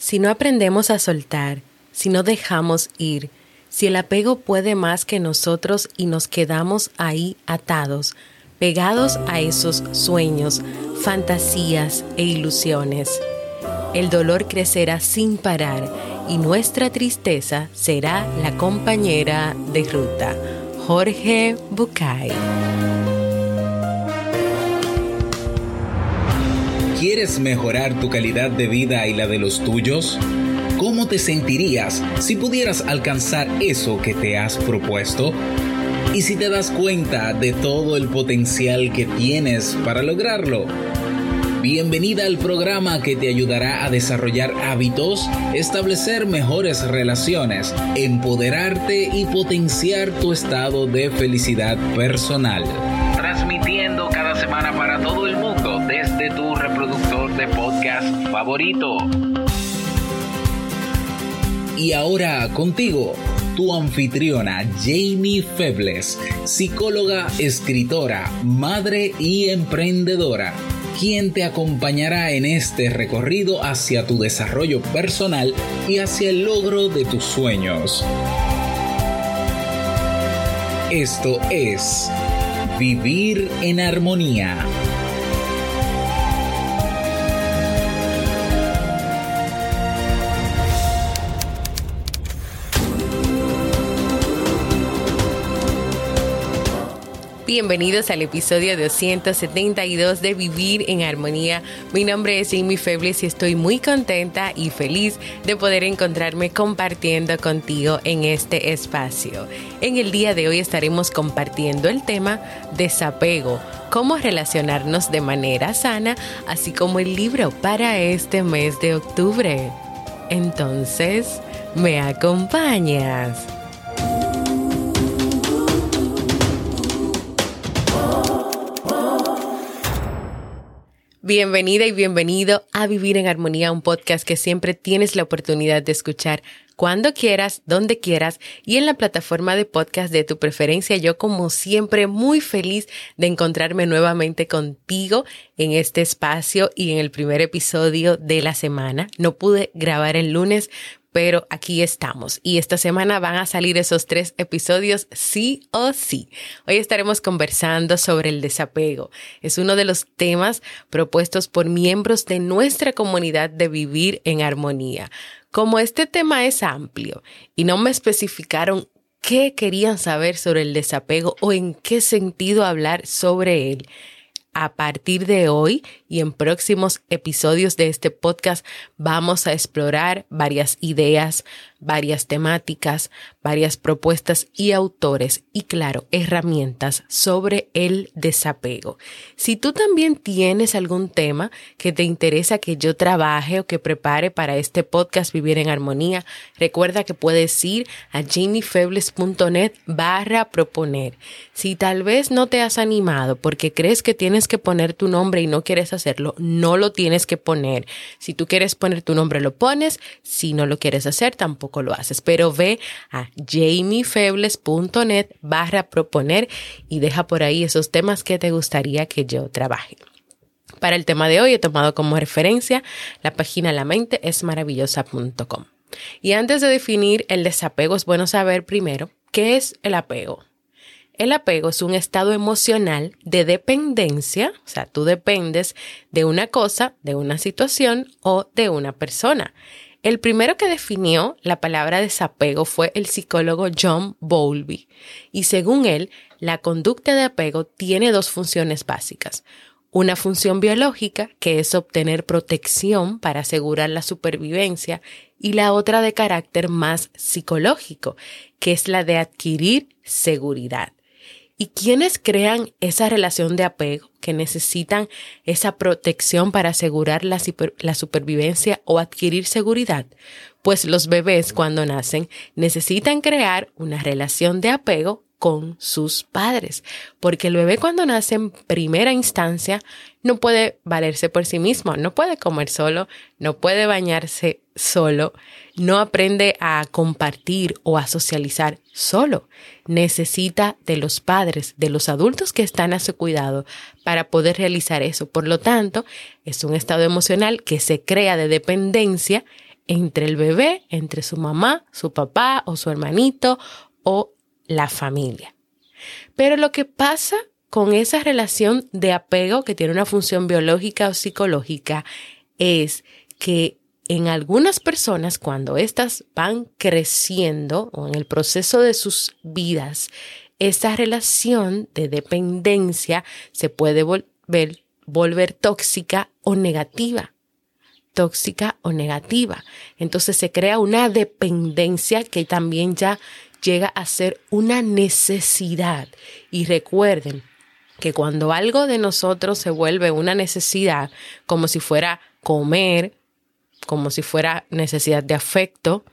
Si no aprendemos a soltar, si no dejamos ir, si el apego puede más que nosotros y nos quedamos ahí atados, pegados a esos sueños, fantasías e ilusiones, el dolor crecerá sin parar y nuestra tristeza será la compañera de ruta. Jorge Bucay. ¿Quieres mejorar tu calidad de vida y la de los tuyos? ¿Cómo te sentirías si pudieras alcanzar eso que te has propuesto? ¿Y si te das cuenta de todo el potencial que tienes para lograrlo? Bienvenida al programa que te ayudará a desarrollar hábitos, establecer mejores relaciones, empoderarte y potenciar tu estado de felicidad personal. Transmitiendo cada semana para todo el mundo desde tu reproductor de podcast favorito. Y ahora contigo, tu anfitriona Jamie Febles, psicóloga, escritora, madre y emprendedora, quien te acompañará en este recorrido hacia tu desarrollo personal y hacia el logro de tus sueños. Esto es Vivir en Armonía. Bienvenidos al episodio 272 de Vivir en Armonía. Mi nombre es Amy Febles y estoy muy contenta y feliz de poder encontrarme compartiendo contigo en este espacio. En el día de hoy estaremos compartiendo el tema desapego, cómo relacionarnos de manera sana, así como el libro para este mes de octubre. Entonces, ¿me acompañas? Bienvenida y bienvenido a Vivir en Armonía, un podcast que siempre tienes la oportunidad de escuchar cuando quieras, donde quieras y en la plataforma de podcast de tu preferencia. Yo como siempre muy feliz de encontrarme nuevamente contigo en este espacio y en el primer episodio de la semana. No pude grabar el lunes pero aquí estamos y esta semana van a salir esos tres episodios sí o sí. Hoy estaremos conversando sobre el desapego. Es uno de los temas propuestos por miembros de nuestra comunidad de vivir en armonía. Como este tema es amplio y no me especificaron qué querían saber sobre el desapego o en qué sentido hablar sobre él, a partir de hoy y en próximos episodios de este podcast vamos a explorar varias ideas, varias temáticas, varias propuestas y autores y claro, herramientas sobre el desapego. Si tú también tienes algún tema que te interesa que yo trabaje o que prepare para este podcast Vivir en Armonía, recuerda que puedes ir a jamiefebles.net barra proponer. Si tal vez no te has animado porque crees que tienes que poner tu nombre y no quieres hacerlo, no lo tienes que poner. Si tú quieres poner tu nombre, lo pones. Si no lo quieres hacer, tampoco lo haces. Pero ve a jamiefebles.net barra proponer y deja por ahí esos temas que te gustaría que yo trabaje. Para el tema de hoy he tomado como referencia la página la mente es maravillosa.com. Y antes de definir el desapego es bueno saber primero qué es el apego. El apego es un estado emocional de dependencia, o sea, tú dependes de una cosa, de una situación o de una persona. El primero que definió la palabra desapego fue el psicólogo John Bowlby, y según él, la conducta de apego tiene dos funciones básicas. Una función biológica, que es obtener protección para asegurar la supervivencia, y la otra de carácter más psicológico, que es la de adquirir seguridad. ¿Y quienes crean esa relación de apego, que necesitan esa protección para asegurar la, la, supervivencia o adquirir seguridad? Pues los bebés cuando nacen necesitan crear una relación de apego con sus padres, porque el bebé cuando nace en primera instancia no puede valerse por sí mismo, no puede comer solo, no puede bañarse solo, no aprende a compartir o a socializar solo. Necesita de los padres, de los adultos que están a su cuidado para poder realizar eso. Por lo tanto, es un estado emocional que se crea de dependencia entre el bebé, entre su mamá, su papá o su hermanito o la familia. Pero lo que pasa con esa relación de apego que tiene una función biológica o psicológica es que en algunas personas, cuando éstas van creciendo o en el proceso de sus vidas, esa relación de dependencia se puede volver, volver tóxica o negativa. Tóxica o negativa. Entonces se crea una dependencia que también ya llega a ser una necesidad. Y recuerden que cuando algo de nosotros se vuelve una necesidad, como si fuera comer, como si fuera necesidad de afecto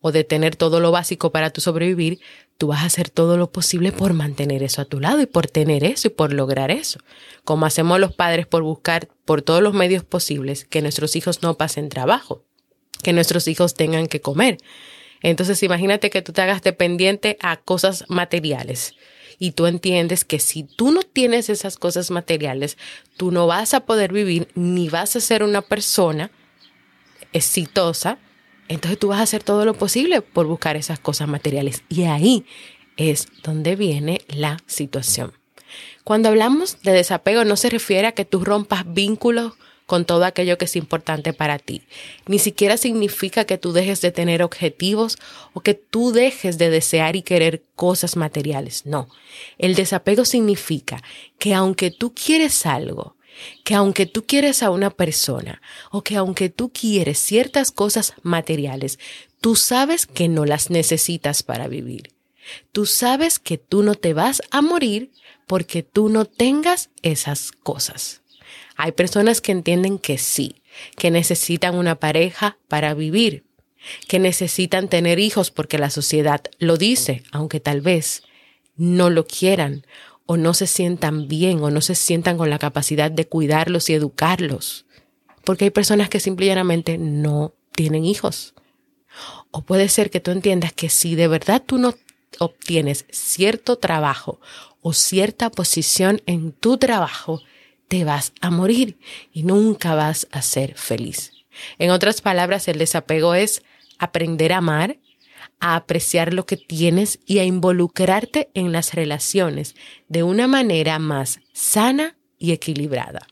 o de tener todo lo básico para tu sobrevivir, tú vas a hacer todo lo posible por mantener eso a tu lado y por tener eso y por lograr eso. Como hacemos los padres por buscar por todos los medios posibles que nuestros hijos no pasen trabajo, que nuestros hijos tengan que comer. Entonces imagínate que tú te hagas dependiente a cosas materiales y tú entiendes que si tú no tienes esas cosas materiales, tú no vas a poder vivir ni vas a ser una persona exitosa, entonces tú vas a hacer todo lo posible por buscar esas cosas materiales. Y ahí es donde viene la situación. Cuando hablamos de desapego no se refiere a que tú rompas vínculos con todo aquello que es importante para ti. Ni siquiera significa que tú dejes de tener objetivos o que tú dejes de desear y querer cosas materiales. No. El desapego significa que aunque tú quieres algo, que aunque tú quieres a una persona o que aunque tú quieres ciertas cosas materiales, tú sabes que no las necesitas para vivir. Tú sabes que tú no te vas a morir porque tú no tengas esas cosas. Hay personas que entienden que sí, que necesitan una pareja para vivir, que necesitan tener hijos porque la sociedad lo dice, aunque tal vez no lo quieran o no se sientan bien o no se sientan con la capacidad de cuidarlos y educarlos. Porque hay personas que simplemente no tienen hijos. O puede ser que tú entiendas que si de verdad tú no obtienes cierto trabajo o cierta posición en tu trabajo, te vas a morir y nunca vas a ser feliz. En otras palabras, el desapego es aprender a amar, a apreciar lo que tienes y a involucrarte en las relaciones de una manera más sana y equilibrada.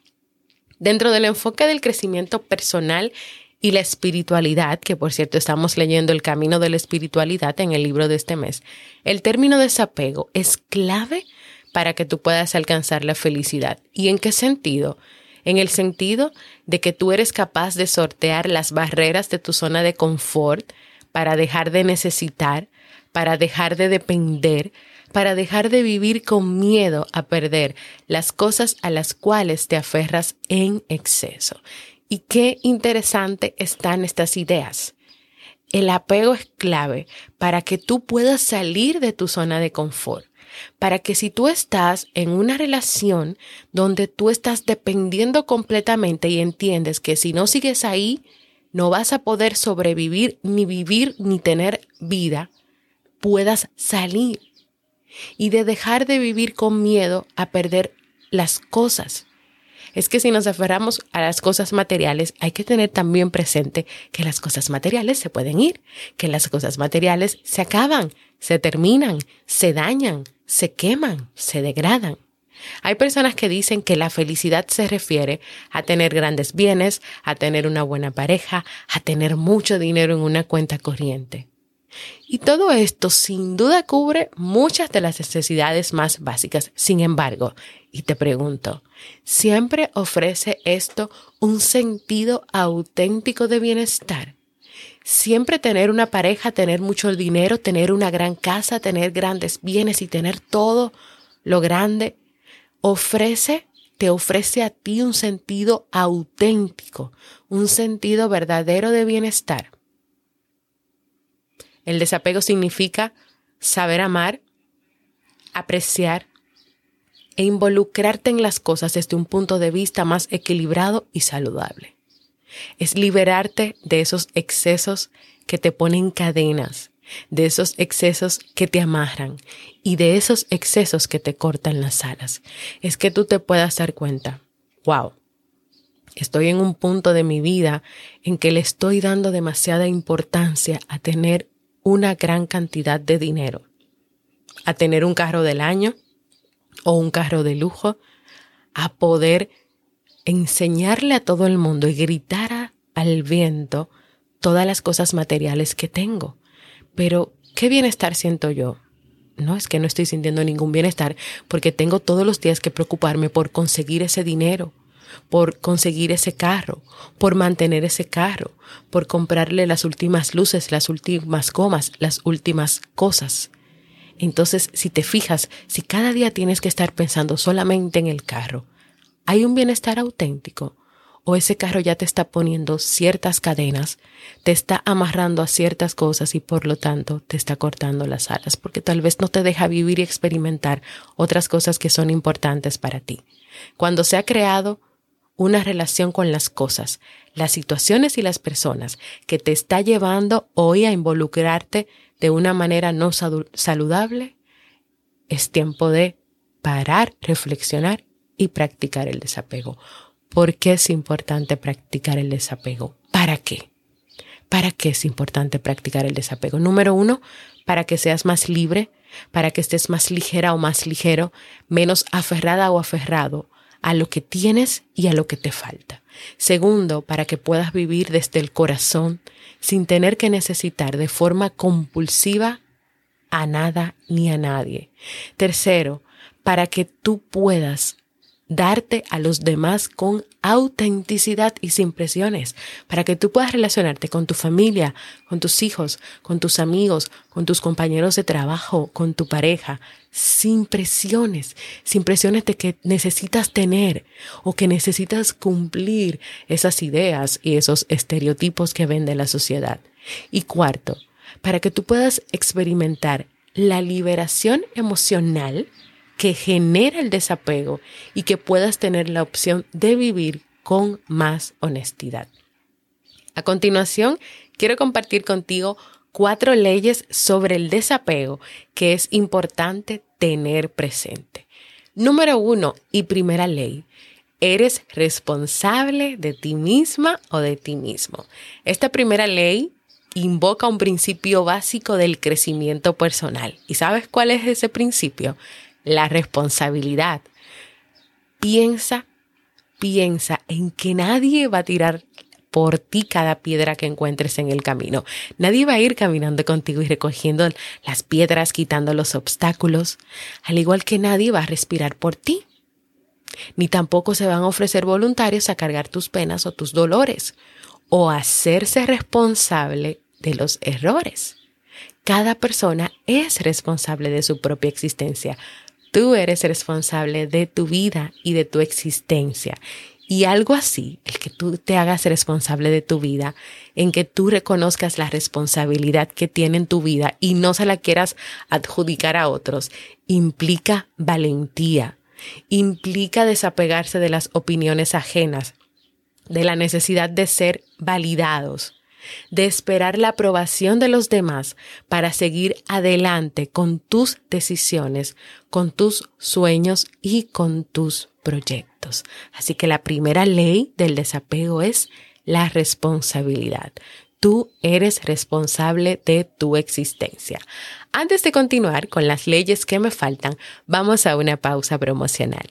Dentro del enfoque del crecimiento personal y la espiritualidad, que por cierto estamos leyendo el camino de la espiritualidad en el libro de este mes, el término desapego es clave para que tú puedas alcanzar la felicidad. ¿Y en qué sentido? En el sentido de que tú eres capaz de sortear las barreras de tu zona de confort, para dejar de necesitar, para dejar de depender, para dejar de vivir con miedo a perder las cosas a las cuales te aferras en exceso. Y qué interesante están estas ideas. El apego es clave para que tú puedas salir de tu zona de confort, para que si tú estás en una relación donde tú estás dependiendo completamente y entiendes que si no sigues ahí, no vas a poder sobrevivir, ni vivir, ni tener vida, puedas salir y de dejar de vivir con miedo a perder las cosas. Es que si nos aferramos a las cosas materiales, hay que tener también presente que las cosas materiales se pueden ir, que las cosas materiales se acaban, se terminan, se dañan, se queman, se degradan. Hay personas que dicen que la felicidad se refiere a tener grandes bienes, a tener una buena pareja, a tener mucho dinero en una cuenta corriente. Y todo esto sin duda cubre muchas de las necesidades más básicas. Sin embargo, y te pregunto, ¿siempre ofrece esto un sentido auténtico de bienestar? Siempre tener una pareja, tener mucho dinero, tener una gran casa, tener grandes bienes y tener todo lo grande ofrece, te ofrece a ti un sentido auténtico, un sentido verdadero de bienestar. El desapego significa saber amar, apreciar e involucrarte en las cosas desde un punto de vista más equilibrado y saludable. Es liberarte de esos excesos que te ponen cadenas, de esos excesos que te amarran y de esos excesos que te cortan las alas. Es que tú te puedas dar cuenta, wow, Estoy en un punto de mi vida en que le estoy dando demasiada importancia a tener una gran cantidad de dinero, a tener un carro del año o un carro de lujo, a poder enseñarle a todo el mundo y gritar al viento todas las cosas materiales que tengo. Pero, ¿qué bienestar siento yo? No es que no estoy sintiendo ningún bienestar porque tengo todos los días que preocuparme por conseguir ese dinero, por conseguir ese carro, por mantener ese carro, por comprarle las últimas luces, las últimas gomas, las últimas cosas. Entonces, si te fijas, si cada día tienes que estar pensando solamente en el carro, ¿hay un bienestar auténtico? ¿O ese carro ya te está poniendo ciertas cadenas, te está amarrando a ciertas cosas y por lo tanto te está cortando las alas? Porque tal vez no te deja vivir y experimentar otras cosas que son importantes para ti. Cuando se ha creado una relación con las cosas, las situaciones y las personas que te está llevando hoy a involucrarte de una manera no saludable, es tiempo de parar, reflexionar y practicar el desapego. ¿Por qué es importante practicar el desapego? ¿Para qué? ¿Para qué es importante practicar el desapego? Número uno, para que seas más libre, para que estés más ligera o más ligero, menos aferrada o aferrado a lo que tienes y a lo que te falta. Segundo, para que puedas vivir desde el corazón sin tener que necesitar de forma compulsiva a nada ni a nadie. Tercero, para que tú puedas darte a los demás con autenticidad y sin presiones, para que tú puedas relacionarte con tu familia, con tus hijos, con tus amigos, con tus compañeros de trabajo, con tu pareja, sin presiones, sin presiones de que necesitas tener o que necesitas cumplir esas ideas y esos estereotipos que vende la sociedad. Y cuarto, para que tú puedas experimentar la liberación emocional que genera el desapego y que puedas tener la opción de vivir con más honestidad. A continuación, quiero compartir contigo cuatro leyes sobre el desapego que es importante tener presente. Número uno y primera ley. Eres responsable de ti misma o de ti mismo. Esta primera ley invoca un principio básico del crecimiento personal. ¿Y sabes cuál es ese principio? La responsabilidad. Piensa, piensa en que nadie va a tirar por ti cada piedra que encuentres en el camino. Nadie va a ir caminando contigo y recogiendo las piedras, quitando los obstáculos, al igual que nadie va a respirar por ti. Ni tampoco se van a ofrecer voluntarios a cargar tus penas o tus dolores o hacerse responsable de los errores. Cada persona es responsable de su propia existencia, Tú eres responsable de tu vida y de tu existencia. Y algo así, el que tú te hagas responsable de tu vida, en que tú reconozcas la responsabilidad que tiene en tu vida y no se la quieras adjudicar a otros, implica valentía, implica desapegarse de las opiniones ajenas, de la necesidad de ser validados, de esperar la aprobación de los demás para seguir adelante con tus decisiones, con tus sueños y con tus proyectos. Así que la primera ley del desapego es la responsabilidad. Tú eres responsable de tu existencia. Antes de continuar con las leyes que me faltan, vamos a una pausa promocional.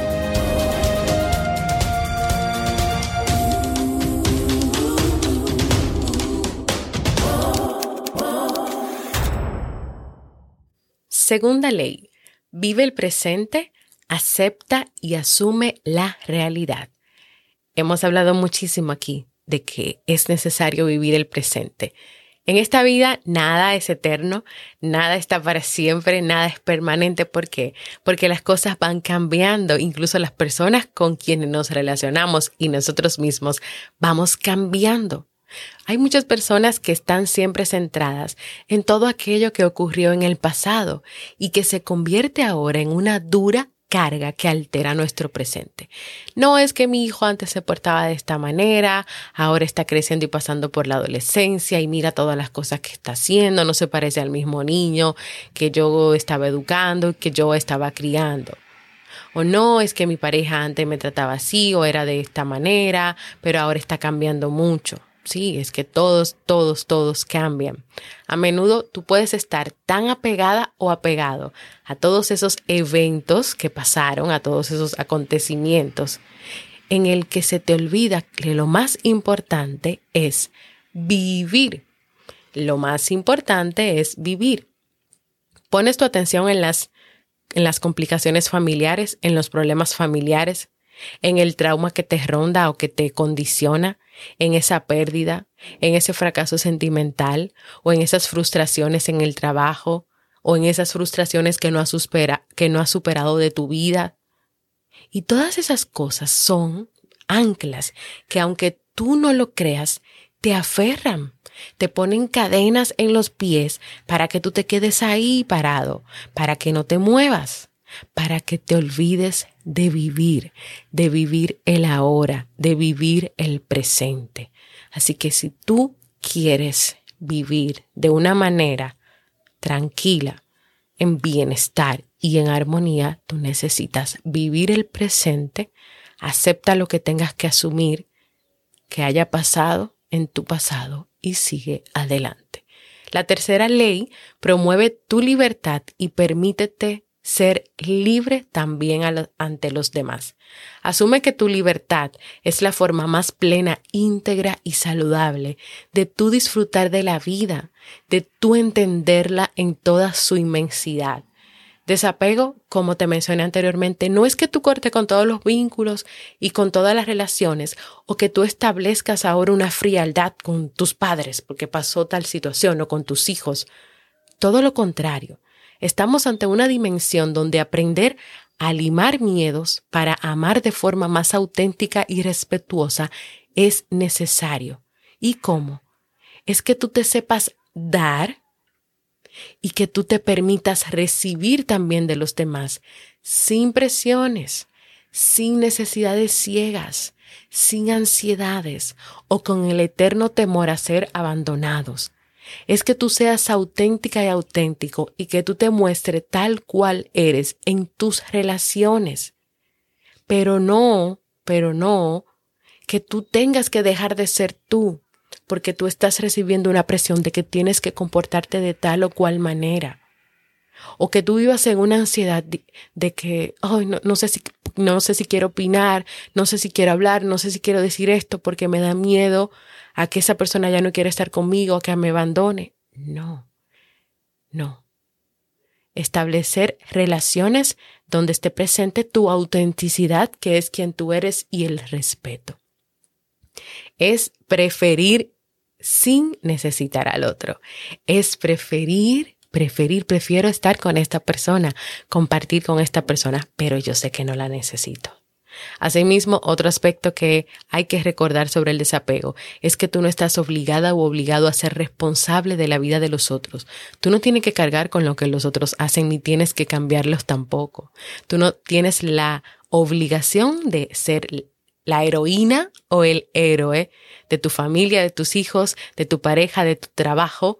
Segunda ley, vive el presente, acepta y asume la realidad. Hemos hablado muchísimo aquí de que es necesario vivir el presente. En esta vida nada es eterno, nada está para siempre, nada es permanente. ¿Por qué? Porque las cosas van cambiando, incluso las personas con quienes nos relacionamos y nosotros mismos vamos cambiando. Hay muchas personas que están siempre centradas en todo aquello que ocurrió en el pasado y que se convierte ahora en una dura carga que altera nuestro presente. No es que mi hijo antes se portaba de esta manera, ahora está creciendo y pasando por la adolescencia y mira todas las cosas que está haciendo, no se parece al mismo niño que yo estaba educando que yo estaba criando. O no es que mi pareja antes me trataba así o era de esta manera, pero ahora está cambiando mucho. Sí, es que todos, todos, todos cambian. A menudo tú puedes estar tan apegada o apegado a todos esos eventos que pasaron, a todos esos acontecimientos, en el que se te olvida que lo más importante es vivir. Lo más importante es vivir. Pones tu atención en las, en las complicaciones familiares, en los problemas familiares, en el trauma que te ronda o que te condiciona, en esa pérdida, en ese fracaso sentimental o en esas frustraciones en el trabajo o en esas frustraciones que no has, que no superado de tu vida. Y todas esas cosas son anclas que aunque tú no lo creas, te aferran, te ponen cadenas en los pies para que tú te quedes ahí parado, para que no te muevas para que te olvides de vivir, de vivir el ahora, de vivir el presente. Así que si tú quieres vivir de una manera tranquila, en bienestar y en armonía, tú necesitas vivir el presente, acepta lo que tengas que asumir que haya pasado en tu pasado y sigue adelante. La tercera ley promueve tu libertad y permítete ser libre también ante los demás. Asume que tu libertad es la forma más plena, íntegra y saludable de tú disfrutar de la vida, de tú entenderla en toda su inmensidad. Desapego, como te mencioné anteriormente, no es que tú cortes con todos los vínculos y con todas las relaciones o que tú establezcas ahora una frialdad con tus padres porque pasó tal situación o con tus hijos. Todo lo contrario. Estamos ante una dimensión donde aprender a limar miedos para amar de forma más auténtica y respetuosa es necesario. ¿Y cómo? Es que tú te sepas dar y que tú te permitas recibir también de los demás sin presiones, sin necesidades ciegas, sin ansiedades o con el eterno temor a ser abandonados es que tú seas auténtica y auténtico y que tú te muestres tal cual eres en tus relaciones. Pero no, pero no, que tú tengas que dejar de ser tú, porque tú estás recibiendo una presión de que tienes que comportarte de tal o cual manera. O que tú vivas en una ansiedad de, que, ay, no, no sé si, no sé si quiero opinar, no sé si quiero hablar, no sé si quiero decir esto porque me da miedo a que esa persona ya no quiere estar conmigo, que me abandone. No, no. Establecer relaciones donde esté presente tu autenticidad, que es quien tú eres, y el respeto. Es preferir sin necesitar al otro. Es preferir, preferir, prefiero estar con esta persona, compartir con esta persona, pero yo sé que no la necesito. Asimismo, otro aspecto que hay que recordar sobre el desapego es que tú no estás obligada o obligado a ser responsable de la vida de los otros. Tú no tienes que cargar con lo que los otros hacen ni tienes que cambiarlos tampoco. Tú no tienes la obligación de ser la heroína o el héroe de tu familia, de tus hijos, de tu pareja, de tu trabajo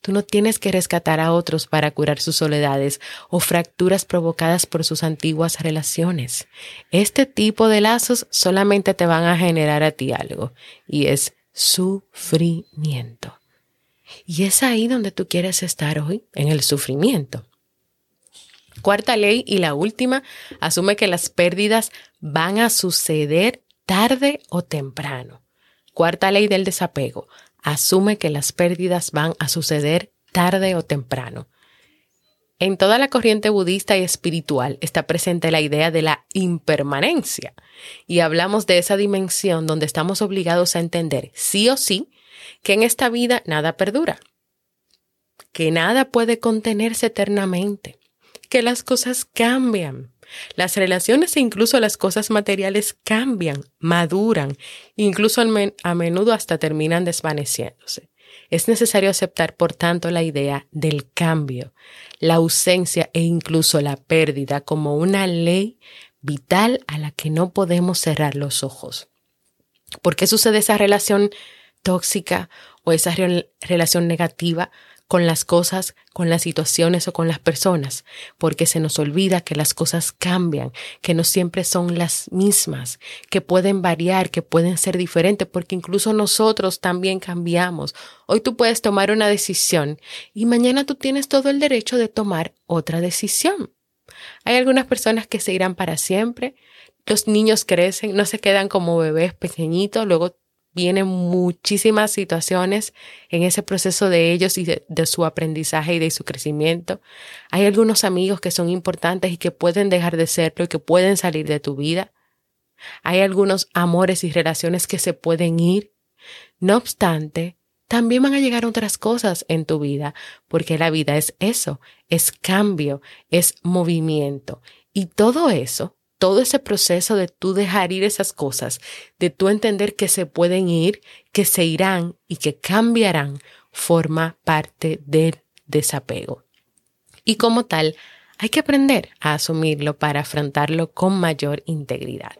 Tú no tienes que rescatar a otros para curar sus soledades o fracturas provocadas por sus antiguas relaciones. Este tipo de lazos solamente te van a generar a ti algo y es sufrimiento. Y es ahí donde tú quieres estar hoy, en el sufrimiento. Cuarta ley y la última, asume que las pérdidas van a suceder tarde o temprano. Cuarta ley del desapego, asume que las pérdidas van a suceder tarde o temprano. En toda la corriente budista y espiritual está presente la idea de la impermanencia y hablamos de esa dimensión donde estamos obligados a entender sí o sí que en esta vida nada perdura, que nada puede contenerse eternamente, que las cosas cambian, las relaciones e incluso las cosas materiales cambian, maduran, incluso a menudo hasta terminan desvaneciéndose. Es necesario aceptar, por tanto, la idea del cambio, la ausencia e incluso la pérdida como una ley vital a la que no podemos cerrar los ojos. ¿Por qué sucede esa relación tóxica o esa relación negativa con las cosas, con las situaciones o con las personas, porque se nos olvida que las cosas cambian, que no siempre son las mismas, que pueden variar, que pueden ser diferentes, porque incluso nosotros también cambiamos. Hoy tú puedes tomar una decisión y mañana tú tienes todo el derecho de tomar otra decisión. Hay algunas personas que se irán para siempre, los niños crecen, no se quedan como bebés pequeñitos, luego vienen muchísimas situaciones en ese proceso de ellos y de, su aprendizaje y de su crecimiento. Hay algunos amigos que son importantes y que pueden dejar de serlo y que pueden salir de tu vida. Hay algunos amores y relaciones que se pueden ir. No obstante, también van a llegar otras cosas en tu vida, porque la vida es eso, es cambio, es movimiento. Y todo eso todo ese proceso de tú dejar ir esas cosas, de tú entender que se pueden ir, que se irán y que cambiarán, forma parte del desapego. Y como tal, hay que aprender a asumirlo para afrontarlo con mayor integridad.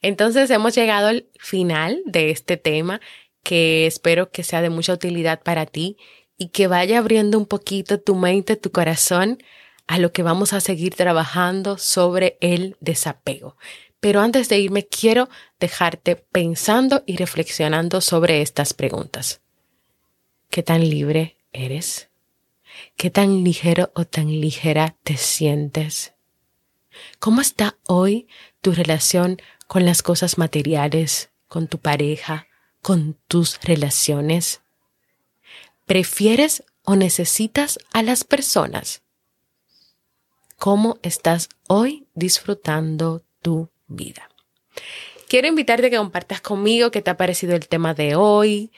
Entonces hemos llegado al final de este tema que espero que sea de mucha utilidad para ti y que vaya abriendo un poquito tu mente, tu corazón a lo que vamos a seguir trabajando sobre el desapego. Pero antes de irme, quiero dejarte pensando y reflexionando sobre estas preguntas. ¿Qué tan libre eres? ¿Qué tan ligero o tan ligera te sientes? ¿Cómo está hoy tu relación con las cosas materiales, con tu pareja, con tus relaciones? ¿Prefieres o necesitas a las personas? Cómo estás hoy disfrutando tu vida. Quiero invitarte a que compartas conmigo qué te ha parecido el tema de hoy,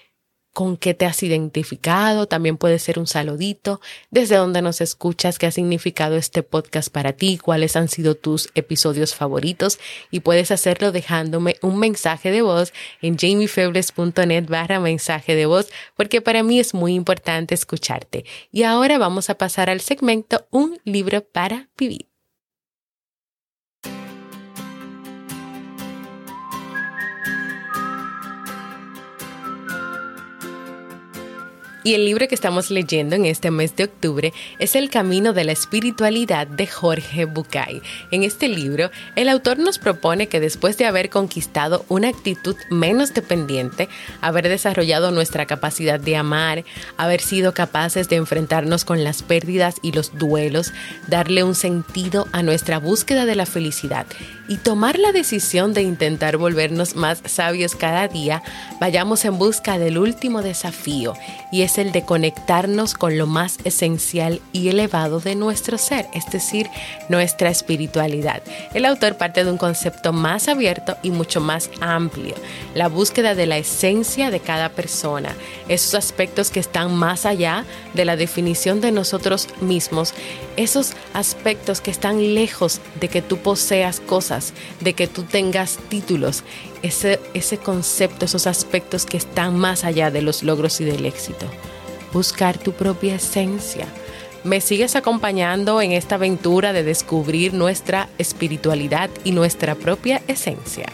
con qué te has identificado, también puede ser un saludito, desde dónde nos escuchas, qué ha significado este podcast para ti, cuáles han sido tus episodios favoritos y puedes hacerlo dejándome un mensaje de voz en jamiefebles.net barra mensaje de voz porque para mí es muy importante escucharte. Y ahora vamos a pasar al segmento Un libro para vivir. Y el libro que estamos leyendo en este mes de octubre es El Camino de la Espiritualidad de Jorge Bucay. En este libro, el autor nos propone que después de haber conquistado una actitud menos dependiente, haber desarrollado nuestra capacidad de amar, haber sido capaces de enfrentarnos con las pérdidas y los duelos, darle un sentido a nuestra búsqueda de la felicidad y tomar la decisión de intentar volvernos más sabios cada día, vayamos en busca del último desafío y es el de conectarnos con lo más esencial y elevado de nuestro ser, es decir, nuestra espiritualidad. El autor parte de un concepto más abierto y mucho más amplio, la búsqueda de la esencia de cada persona, esos aspectos que están más allá de la definición de nosotros mismos, esos aspectos que están lejos de que tú poseas cosas, de que tú tengas títulos, ese, ese concepto, esos aspectos que están más allá de los logros y del éxito. Buscar tu propia esencia. Me sigues acompañando en esta aventura de descubrir nuestra espiritualidad y nuestra propia esencia.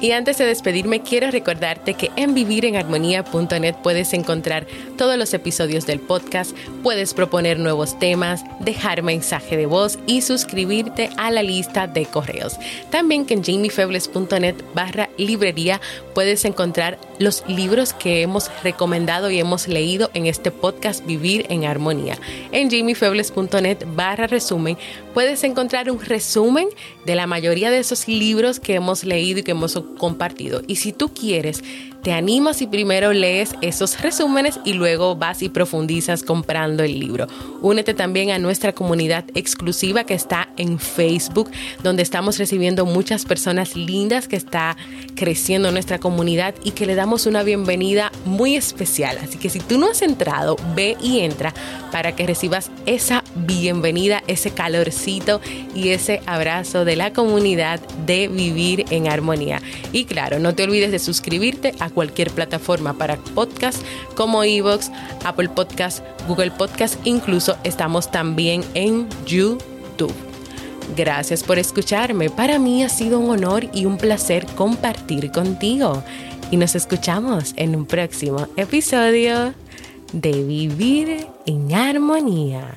Y antes de despedirme, quiero recordarte que en vivirenharmonía.net puedes encontrar todos los episodios del podcast, puedes proponer nuevos temas, dejar mensaje de voz y suscribirte a la lista de correos. También que en jamiefebles.net barra librería puedes encontrar los libros que hemos recomendado y hemos leído en este podcast Vivir en Armonía. En jamiefebles.net barra resumen puedes encontrar un resumen de la mayoría de esos libros que hemos leído y que hemos compartido. Y si tú quieres te animas y primero lees esos resúmenes y luego vas y profundizas comprando el libro. Únete también a nuestra comunidad exclusiva que está en Facebook, donde estamos recibiendo muchas personas lindas que está creciendo nuestra comunidad y que le damos una bienvenida muy especial. Así que si tú no has entrado, ve y entra para que recibas esa bienvenida, ese calorcito y ese abrazo de la comunidad de vivir en armonía. Y claro, no te olvides de suscribirte cualquier plataforma para podcast como Evox, Apple Podcast, Google Podcast, incluso estamos también en YouTube. Gracias por escucharme. Para mí ha sido un honor y un placer compartir contigo. Y nos escuchamos en un próximo episodio de Vivir en Armonía.